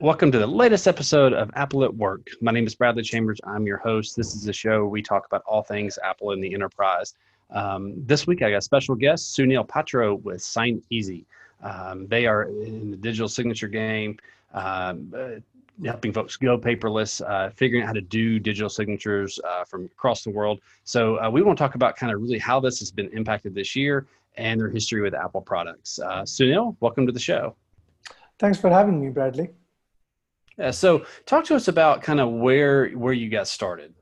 Welcome to the latest episode of Apple at Work. My name is Bradley Chambers. I'm your host. This is a show where we talk about all things Apple in the enterprise. Um, this week, I got a special guest, Sunil Patro with Sign Easy. Um, they are in the digital signature game, um, uh, helping folks go paperless, uh, figuring out how to do digital signatures uh, from across the world. So, uh, we want to talk about kind of really how this has been impacted this year and their history with Apple products. Uh, Sunil, welcome to the show. Thanks for having me, Bradley. Yeah, so talk to us about kind of where where you got started.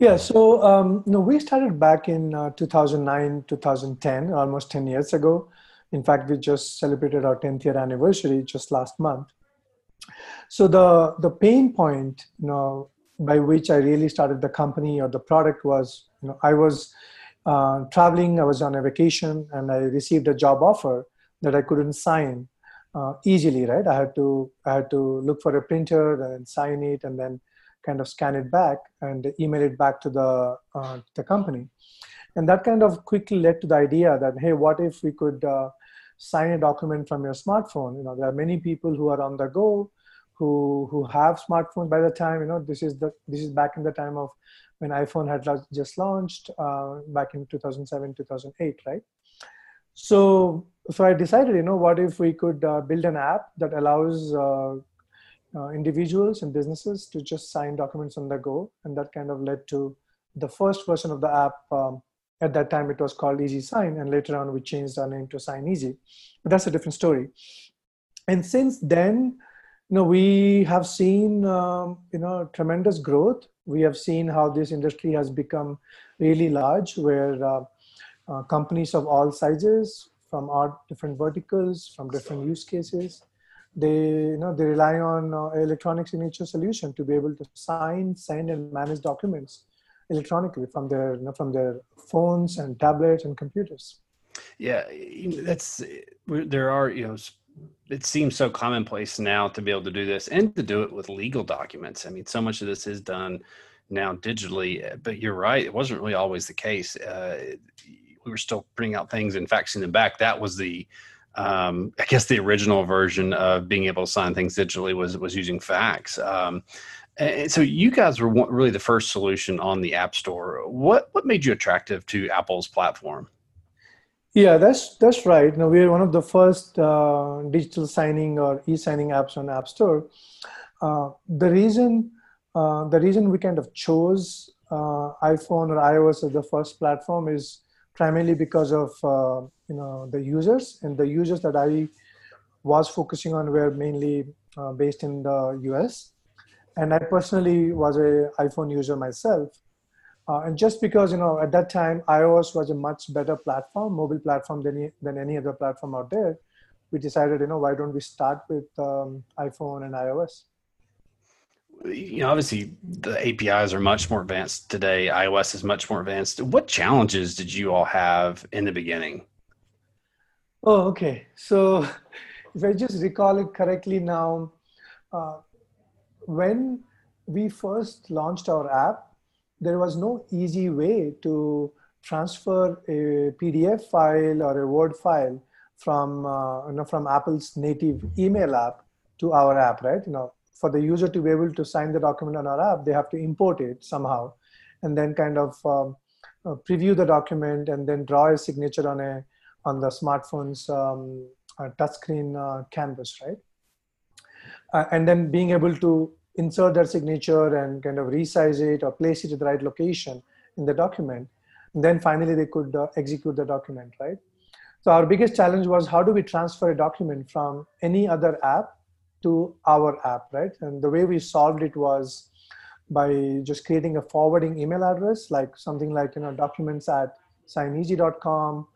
Yeah, so um, know, we started back in uh, 2009, 2010, almost 10 years ago. In fact, we just celebrated our 10th year anniversary just last month. So the the pain point, you know, by which I really started the company or the product was, you know, I was uh, traveling, I was on a vacation, and I received a job offer that I couldn't sign uh, easily, right? I had to I had to look for a printer and sign it, and then kind of scan it back and email it back to the uh, the company, and that kind of quickly led to the idea that hey, what if we could uh, sign a document from your smartphone? You know, there are many people who are on the go, who who have smartphones by the time you know this is the this is back in the time of when iPhone had just launched uh, back in 2007 2008, right? So so I decided, you know, what if we could uh, build an app that allows uh, uh, individuals and businesses to just sign documents on the go, and that kind of led to the first version of the app. Um, at that time, it was called Easy Sign, and later on, we changed our name to Sign Easy. But that's a different story. And since then, you know, we have seen, um, you know, tremendous growth. We have seen how this industry has become really large, where uh, uh, companies of all sizes from our different verticals, from different use cases. They, you know, they rely on uh, electronic signature solution to be able to sign, send, and manage documents electronically from their, you know, from their phones and tablets and computers. Yeah, that's there are you know it seems so commonplace now to be able to do this and to do it with legal documents. I mean, so much of this is done now digitally, but you're right; it wasn't really always the case. Uh, we were still printing out things and faxing them back. That was the um, I guess the original version of being able to sign things digitally was was using fax. Um, and so you guys were really the first solution on the App Store. What what made you attractive to Apple's platform? Yeah, that's that's right. Now we are one of the first uh, digital signing or e-signing apps on App Store. Uh, the reason uh, the reason we kind of chose uh, iPhone or iOS as the first platform is primarily because of uh, you know the users. And the users that I was focusing on were mainly uh, based in the US, and I personally was a iPhone user myself. Uh, and just because you know at that time iOS was a much better platform, mobile platform than than any other platform out there, we decided you know why don't we start with um, iPhone and iOS you know, obviously the APIs are much more advanced today. iOS is much more advanced. What challenges did you all have in the beginning? Oh, okay. So if I just recall it correctly now, uh, when we first launched our app, there was no easy way to transfer a PDF file or a Word file from uh, you know from Apple's native email app to our app, right? You know, for the user to be able to sign the document on our app, they have to import it somehow, and then kind of um, uh, preview the document and then draw a signature on a on the smartphone's um, uh, touchscreen uh, canvas, right? Uh, and then being able to insert that signature and kind of resize it or place it at the right location in the document. And then finally, they could execute the document, right? So our biggest challenge was how do we transfer a document from any other app to our app, right? And the way we solved it was by just creating a forwarding email address, like something like you know documents at signeasy.com,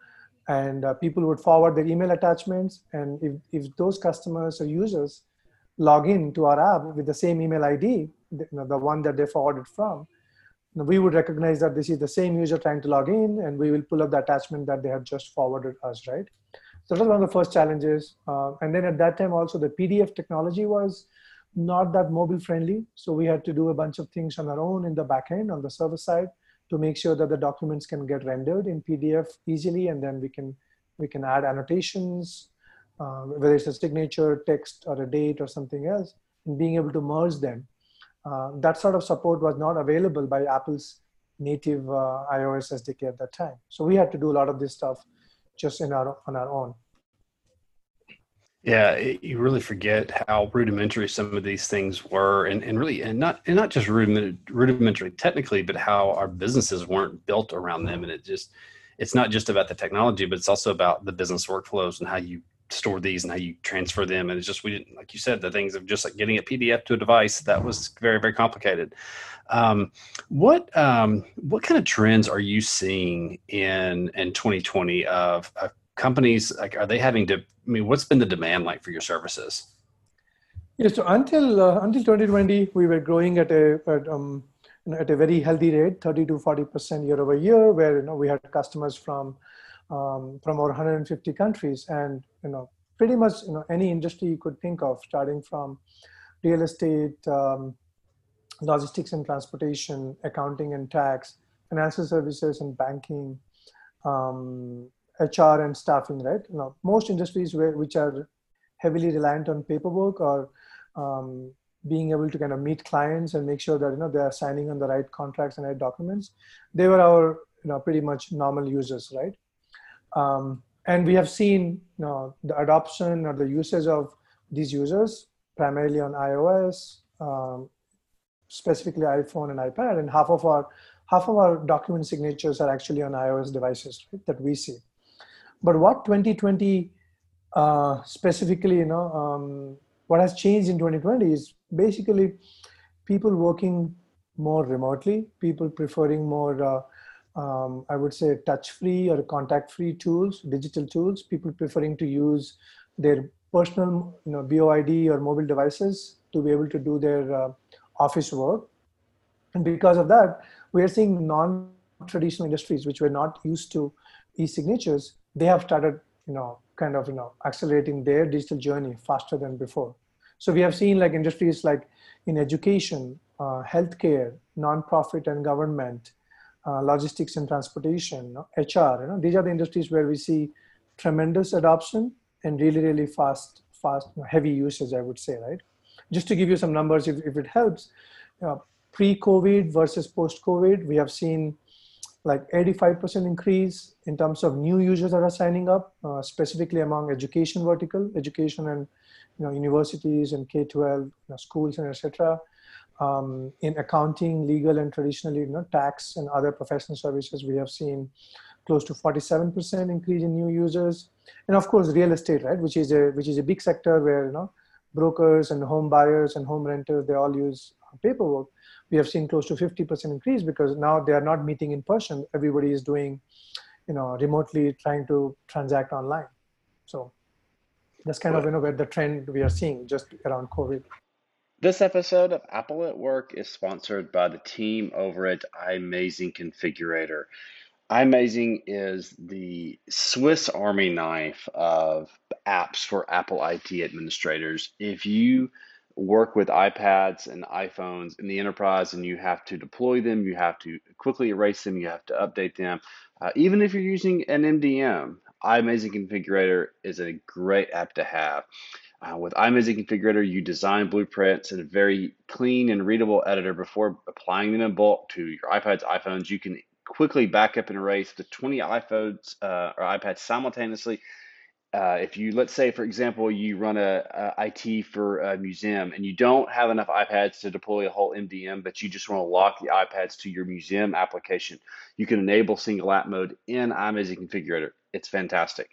and uh, people would forward their email attachments. And if if those customers or users log in to our app with the same email ID, you know, the one that they forwarded from, we would recognize that this is the same user trying to log in, and we will pull up the attachment that they have just forwarded us, right? So that was one of the first challenges. Uh, and then at that time also the PDF technology was not that mobile friendly. So we had to do a bunch of things on our own in the backend on the server side to make sure that the documents can get rendered in PDF easily. And then we can, we can add annotations uh, whether it's a signature, text, or a date or something else, and being able to merge them. Uh, that sort of support was not available by Apple's native uh, iOS SDK at that time. So we had to do a lot of this stuff just in our on our own. Yeah, you really forget how rudimentary some of these things were, and, and really, and not and not just rudimentary, rudimentary technically, but how our businesses weren't built around them, and it just it's not just about the technology, but it's also about the business workflows and how you store these and how you transfer them. And it's just we didn't, like you said, the things of just like getting a PDF to a device that was very very complicated. Um, what um, what kind of trends are you seeing in in 2020 of, companies like are they having to i mean what's been the demand like for your services yes so until uh, until 2020 we were growing at a at, um, at a very healthy rate 30 to 40 percent year over year where you know we had customers from um, from over 150 countries and you know pretty much you know any industry you could think of starting from real estate um, logistics and transportation accounting and tax financial services and banking um, HR and staffing, right? You know, most industries where, which are heavily reliant on paperwork or um, being able to kind of meet clients and make sure that you know they are signing on the right contracts and right documents, they were our you know pretty much normal users, right? Um, and we have seen you know the adoption or the usage of these users primarily on iOS, um, specifically iPhone and iPad, and half of our half of our document signatures are actually on iOS devices right, that we see. But what 2020 uh, specifically, you know, um, what has changed in 2020 is basically people working more remotely, people preferring more, uh, um, I would say, touch-free or contact-free tools, digital tools. People preferring to use their personal, you know, BYOD or mobile devices to be able to do their uh, office work. And because of that, we are seeing non-traditional industries which were not used to e-signatures they have started, you know, kind of, you know, accelerating their digital journey faster than before. So we have seen like industries like in education, uh, healthcare, nonprofit and government, uh, logistics and transportation, HR. You know, these are the industries where we see tremendous adoption and really, really fast, fast, heavy usage. I would say, right? Just to give you some numbers, if, if it helps, you know, pre-COVID versus post-COVID, we have seen like 85% increase in terms of new users that are signing up, uh, specifically among education vertical, education and you know universities and K-12 you know, schools and etc. Um, in accounting, legal, and traditionally you know tax and other professional services, we have seen close to 47% increase in new users, and of course real estate, right, which is a which is a big sector where you know brokers and home buyers and home renters they all use paperwork we have seen close to 50% increase because now they are not meeting in person. Everybody is doing, you know, remotely trying to transact online. So that's kind of you know where the trend we are seeing just around COVID. This episode of Apple at Work is sponsored by the team over at iMazing Configurator. iMazing is the Swiss Army knife of apps for Apple IT administrators. If you work with iPads and iPhones in the enterprise and you have to deploy them, you have to quickly erase them, you have to update them. Uh, even if you're using an MDM, iMazing Configurator is a great app to have. Uh, with iMazing Configurator, you design blueprints in a very clean and readable editor before applying them in bulk to your iPads, iPhones. You can quickly back up and erase the 20 iPhones uh, or iPads simultaneously uh, if you let's say for example you run a, a, IT for a museum and you don't have enough iPads to deploy a whole MDM, but you just want to lock the iPads to your museum application, you can enable single app mode in iMazing Configurator. It's fantastic.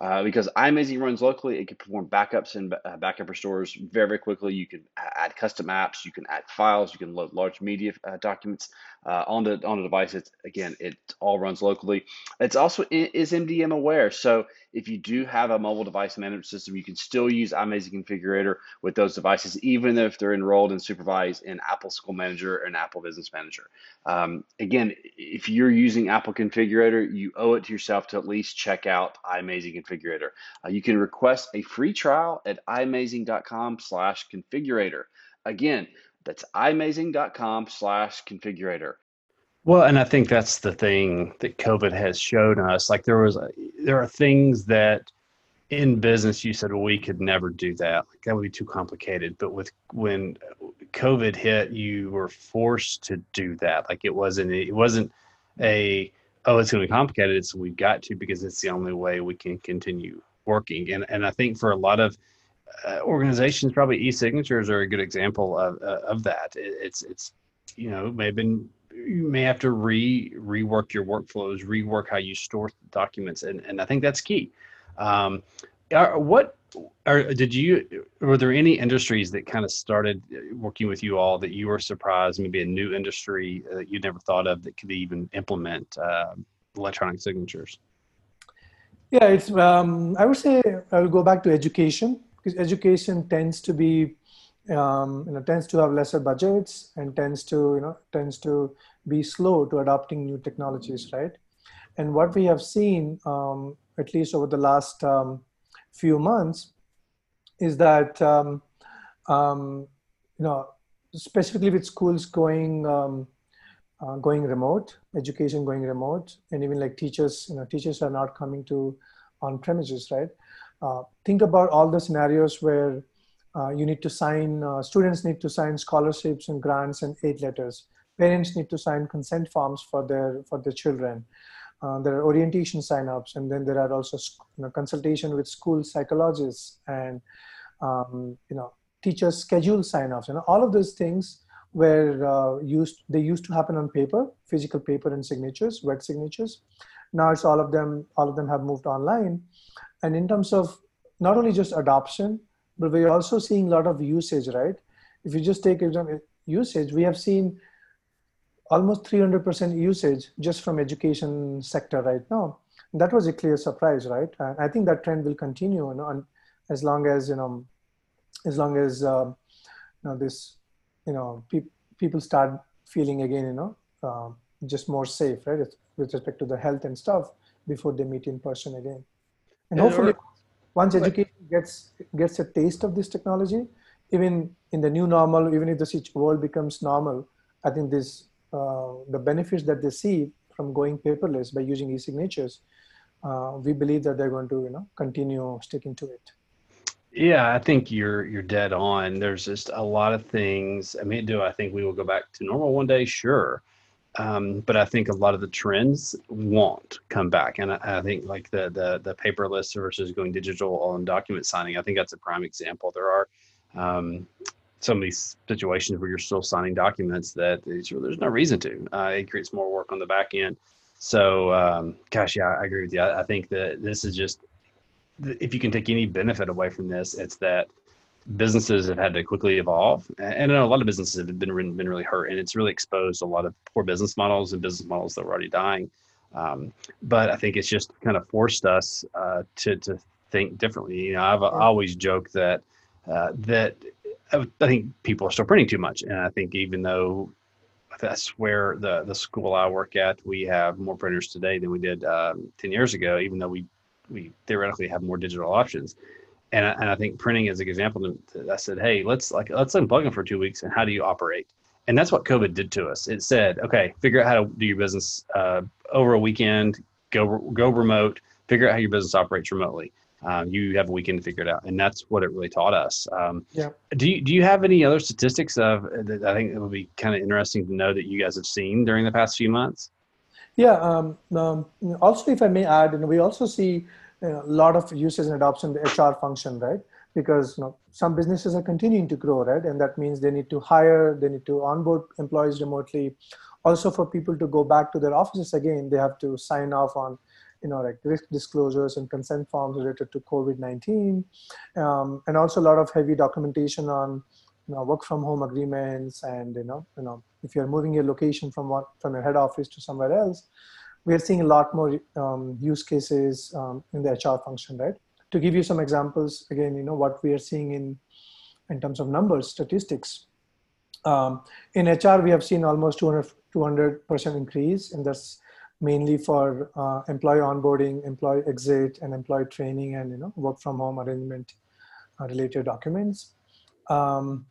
Uh, because iMazing runs locally, it can perform backups and uh, backup restores very, very quickly. You can add custom apps, you can add files, you can load large media uh, documents uh, on the on the device. It's again, it all runs locally. It's also is MDM aware, so if you do have a mobile device management system, you can still use iMazing Configurator with those devices, even if they're enrolled and supervised in Apple School Manager and Apple Business Manager. Um, again, if you're using Apple Configurator, you owe it to yourself to at least check out iMazing Configurator. Uh, you can request a free trial at imazing.com slash configurator. Again, that's imazing.com slash configurator. Well, and I think that's the thing that COVID has shown us. Like there was, a, there are things that in business, you said, well, we could never do that. Like that would be too complicated. But with when COVID hit, you were forced to do that. Like it wasn't, it wasn't a, oh, it's going to be complicated. It's we've got to because it's the only way we can continue working. And and I think for a lot of uh, organizations, probably e-signatures are a good example of uh, of that. It, it's it's you know may have been you may have to re rework your workflows, rework how you store documents, and and I think that's key. Um, are, what are, did you were there any industries that kind of started working with you all that you were surprised maybe a new industry that you never thought of that could even implement uh, electronic signatures yeah it's um, i would say i would go back to education because education tends to be um, you know tends to have lesser budgets and tends to you know tends to be slow to adopting new technologies right and what we have seen um, at least over the last um, few months, is that um, um, you know specifically with schools going um, uh, going remote, education going remote, and even like teachers, you know, teachers are not coming to on premises, right? Uh, think about all the scenarios where uh, you need to sign, uh, students need to sign scholarships and grants and aid letters. Parents need to sign consent forms for their for their children. Uh, there are orientation signups, and then there are also you know, consultation with school psychologists and um, you know teachers schedule. You know all of those things were uh, used. They used to happen on paper, physical paper and signatures, wet signatures. Now it's all of them. All of them have moved online, and in terms of not only just adoption, but we're also seeing a lot of usage. Right? If you just take example usage, we have seen almost 300% usage just from education sector right now. That was a clear surprise, right? And I think that trend will continue, you know, and as long as you know, as long as uh, you know this, you know, pe- people start feeling again, you know, uh, just more safe, right, with respect to the health and stuff before they meet in person again. And hopefully, once education gets gets a taste of this technology, even in the new normal, even if the world becomes normal, I think this uh, the benefits that they see from going paperless by using e-signatures, uh, we believe that they're going to you know continue sticking to it. Yeah, I think you're you're dead on. There's just a lot of things. I mean, do I think we will go back to normal one day? Sure. Um, but I think a lot of the trends won't come back, and I, I, think like the the the paperless versus going digital on document signing. I think that's a prime example. There are um, some of these situations where you're still signing documents that there's no reason to. Uh, it creates more work on the back end. So, um, gosh, yeah, I agree with you. I, I, think that this is just, if you can take any benefit away from this, it's that businesses have had to quickly evolve. And a lot of businesses have been, been really hurt, and it's really exposed a lot of poor business models and business models that were already dying. Um, but I think it's just kind of forced us uh, to, to think differently. You know, I've always joked that uh, that I think people are still printing too much, and I think even though that's where the the school I work at, we have more printers today than we did um, ten years ago. Even though we we theoretically have more digital options, and I, and I think printing is an example. I said, hey, let's like let's unplug them for two weeks, and how do you operate? And that's what COVID did to us. It said, okay, figure out how to do your business uh, over a weekend. Go go remote. Figure out how your business operates remotely um, you have a weekend to figure it out, and that's what it really taught us. Um, yeah. Do you do you have any other statistics of that? I think it would be kind of interesting to know that you guys have seen during the past few months. Yeah. Um, um also, if I may add, know, we also see you know, a lot of usage and adoption the HR function, right? Because you know, some businesses are continuing to grow, right? And that means they need to hire, they need to onboard employees remotely. Also, for people to go back to their offices again, they have to sign off on you know, like risk disclosures and consent forms related to COVID-19, um, and also a lot of heavy documentation on, you know, work from home agreements, and you know, you know, if you're moving your location from one from your head office to somewhere else, we are seeing a lot more um, use cases um, in the HR function, right? To give you some examples, again, you know, what we are seeing in in terms of numbers, statistics. Um, in HR, we have seen almost 200 percent increase and that's mainly for uh, employee onboarding, employee exit, and employee training, and you know work from home arrangement uh, related documents. Um,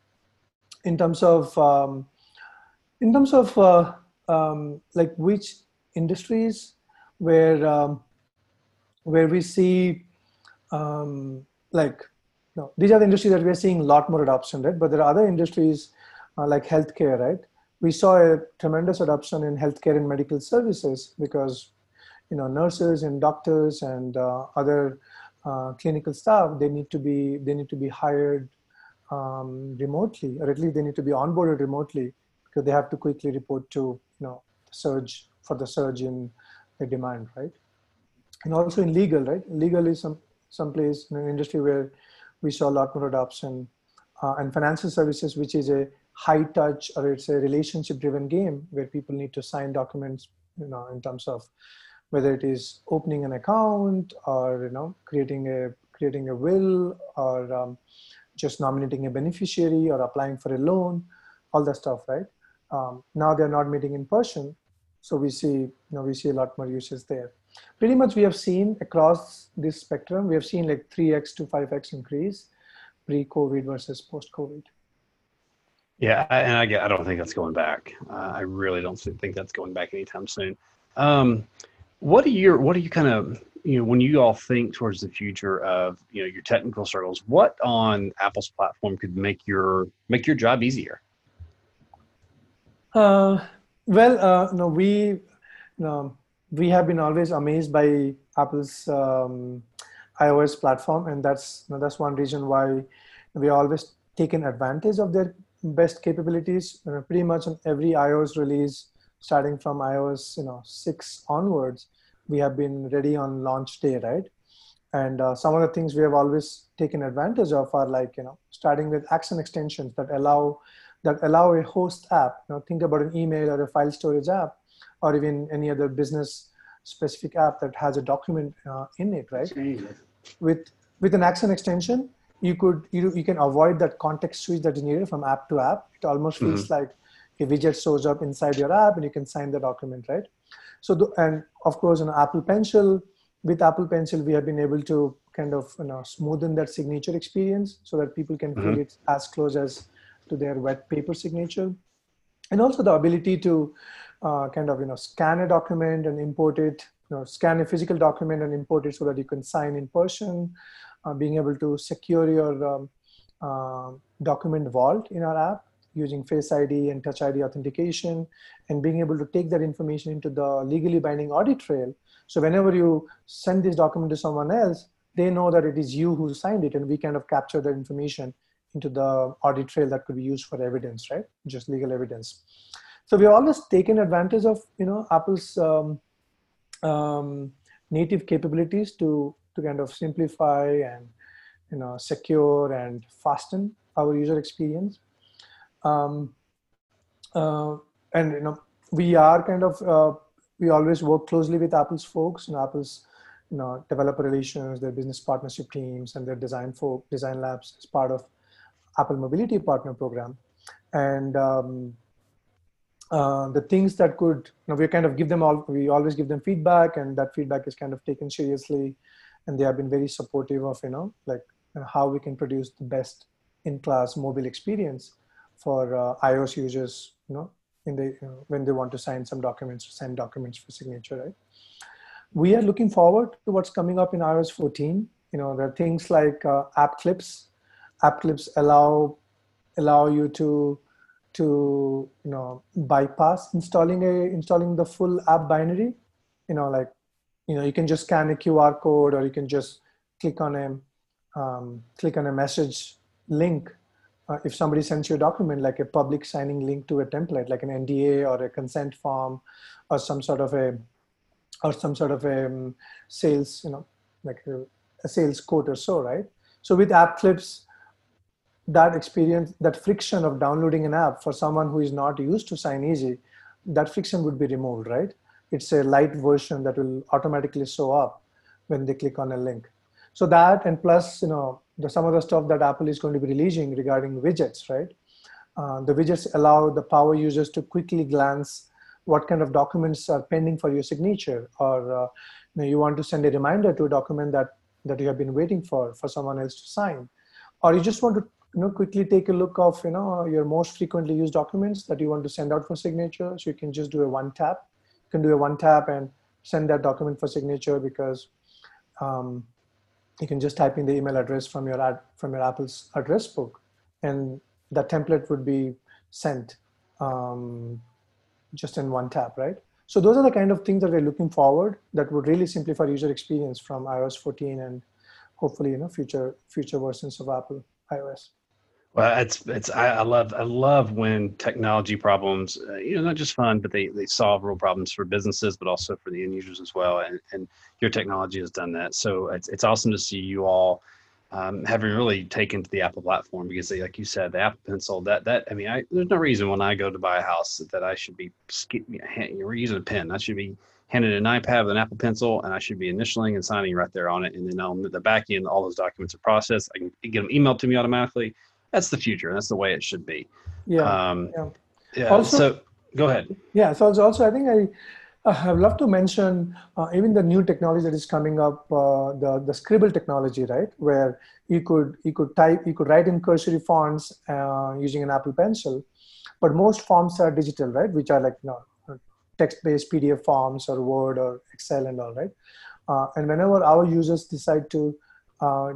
in terms of um, in terms of uh, um, like which industries where um, where we see um, like these are the industries that we're seeing a lot more adoption, right? But there are other industries uh, like healthcare, right? We saw a tremendous adoption in healthcare and medical services because you know nurses and doctors and uh, other uh, clinical staff they need to be they need to be hired um, remotely or at least they need to be onboarded remotely because they have to quickly report to you know surge for the surge in the demand right? And also in legal right? Legal is some some place in an industry where we saw a lot more adoption uh, and financial services which is a high touch or it's a relationship driven game where people need to sign documents you know in terms of whether it is opening an account or you know creating a creating a will or um, just nominating a beneficiary or applying for a loan all that stuff right? Um, now they're not meeting in person so we see you know we see a lot more uses there. Pretty much we have seen across this spectrum we have seen like 3x to 5x increase pre-covid versus post-covid. Yeah and i get i don't think that's going back. Uh, i really don't think that's going back anytime soon. Um, what are your what are you kind of you know when you all think towards the future of you know your technical circles? what on apple's platform could make your make your job easier? Uh, well uh, no we no, we have been always amazed by apple's um, ios platform and that's you know, that's one reason why we always taken advantage of their best capabilities you know, pretty much on every ios release starting from iOS, you know, six onwards, we have been ready on launch day, right? And uh, some of the things we have always taken advantage of are like, you know, starting with action extensions that allow that allow a host app. You know, think about an email or a file storage app, or even any other business specific app that has a document uh, in it, right? With with an action extension, you could you, you can avoid that context switch that is needed from app to app. It almost feels mm-hmm. like a widget shows up inside your app and you can sign the document, right? So, the, and of course, in Apple Pencil, with Apple Pencil, we have been able to kind of you know smoothen that signature experience so that people can mm-hmm. feel it as close as to their wet paper signature, and also the ability to uh, kind of you know scan a document and import it, you know, scan a physical document and import it so that you can sign in person, uh, being able to secure your um, uh, document vault in our app using Face ID and Touch ID authentication and being able to take that information into the legally binding audit trail. So whenever you send this document to someone else, they know that it is you who signed it and we kind of capture that information into the audit trail that could be used for evidence, right? Just legal evidence. So we've always taken advantage of, you know, Apple's um, um, native capabilities to, to kind of simplify and, you know, secure and fasten our user experience um, uh, and you know we are kind of uh, we always work closely with apple's folks and apple's you know developer relations their business partnership teams and their design for design labs as part of apple mobility partner program and um, uh, the things that could you know we kind of give them all we always give them feedback and that feedback is kind of taken seriously and they have been very supportive of you know like how we can produce the best in class mobile experience for uh, iOS users, you know, in the you know, when they want to sign some documents, send documents for signature, right? We are looking forward to what's coming up in iOS 14. You know, there are things like uh, app clips. App clips allow allow you to to you know bypass installing a installing the full app binary. You know, like you know, you can just scan a QR code or you can just click on a um, click on a message link uh, if somebody sends you a document like a public signing link to a template like an nda or a consent form or some sort of a or some sort of a um, sales you know like a, a, sales quote or so right so with app clips that experience that friction of downloading an app for someone who is not used to sign easy that friction would be removed right? It's a light version that will automatically show up when they click on a link. So that and plus you know the, some of the stuff that Apple is going to be releasing regarding widgets, right? Uh, the widgets allow the power users to quickly glance what kind of documents are pending for your signature, or uh, you, know, you want to send a reminder to a document that that you have been waiting for for someone else to sign, or you just want to you know quickly take a look of you know your most frequently used documents that you want to send out for signature. So you can just do a one tap. You can do a one tap and send that document for signature because um, you can just type in the email address from your ad, from your Apple's address book, and the template would be sent um, just in one tap, right? So those are the kind of things that we're looking forward that would really simplify user experience from iOS 14 and hopefully you know future future versions of Apple iOS. Well, it's it's I, I love I love when technology problems uh, you know not just fun but they they solve real problems for businesses but also for the end users as well and and your technology has done that so it's it's awesome to see you all um, having really taken to the Apple platform because they, like you said the Apple Pencil that that I mean I there's no reason when I go to buy a house that I should be you're using a pen I should be handed an iPad with an Apple Pencil, and I should be initialing and signing right there on it. And then on the back end, all those documents are processed. I can get them emailed to me automatically that's the future. That's the way it should be. Yeah. Um, yeah. yeah. Also, so go ahead. Yeah. So also, I think I. I would love to mention uh, even the new technology that is coming up, uh, the the Scribble technology, right? Where you could you could type, you could write in cursory fonts uh, using an Apple Pencil, but most forms are digital, right? Which are like you know, text-based PDF forms or Word or Excel and all, right? Uh, and whenever our users decide to uh,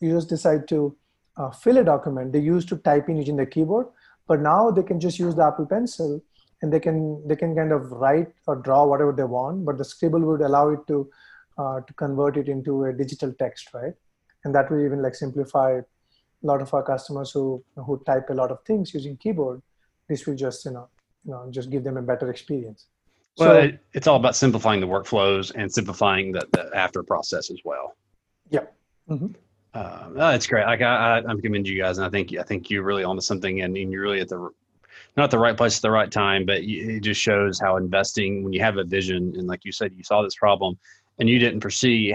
users decide to uh, fill a document, they used to type in using the keyboard, but now they can just use the Apple Pencil and they can they can kind of write or draw whatever they want, but the Scribble would allow it to uh, to convert it into a digital text, right? And that will even like simplify a lot of our customers who who type a lot of things using keyboard. This will just you know you know just give them a better experience. Well, so, it, it's all about simplifying the workflows and simplifying the, the after process as well. Yeah. Mm-hmm. Uh, it's great. Like I, I, am commending you guys, and I think I think you're really onto something, and, and you're really at the not the right place at the right time, but it just shows how investing when you have a vision, and like you said, you saw this problem, and you didn't foresee,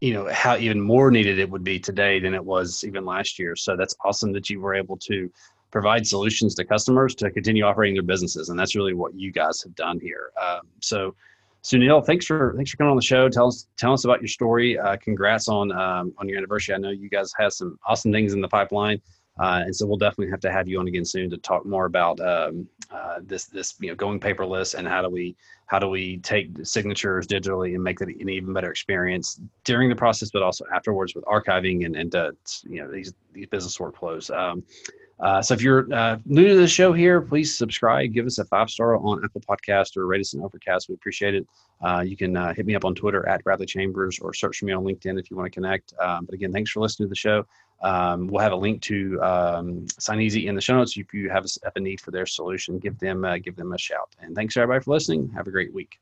you know, how even more needed it would be today than it was even last year. So that's awesome that you were able to provide solutions to customers to continue operating their businesses, and that's really what you guys have done here. Um, so Sunil, thanks for thanks for coming on the show. Tell us tell us about your story. Uh, congrats on um, on your anniversary. I know you guys have some awesome things in the pipeline, uh, and so we'll definitely have to have you on again soon to talk more about um, uh, this this you know going paperless and how do we how do we take signatures digitally and make it an even better experience during the process, but also afterwards with archiving and and uh, you know these these business workflows. Um, uh, so if you're uh, new to the show here, please subscribe, give us a five star on Apple Podcast or rate us an Overcast. We appreciate it. Uh, you can uh, hit me up on Twitter at Bradley Chambers or search for me on LinkedIn if you want to connect. Um, but again, thanks for listening to the show. Um, we'll have a link to um, Signeasy in the show notes. If you have a, have a need for their solution, give them uh, give them a shout. And thanks everybody for listening. Have a great week.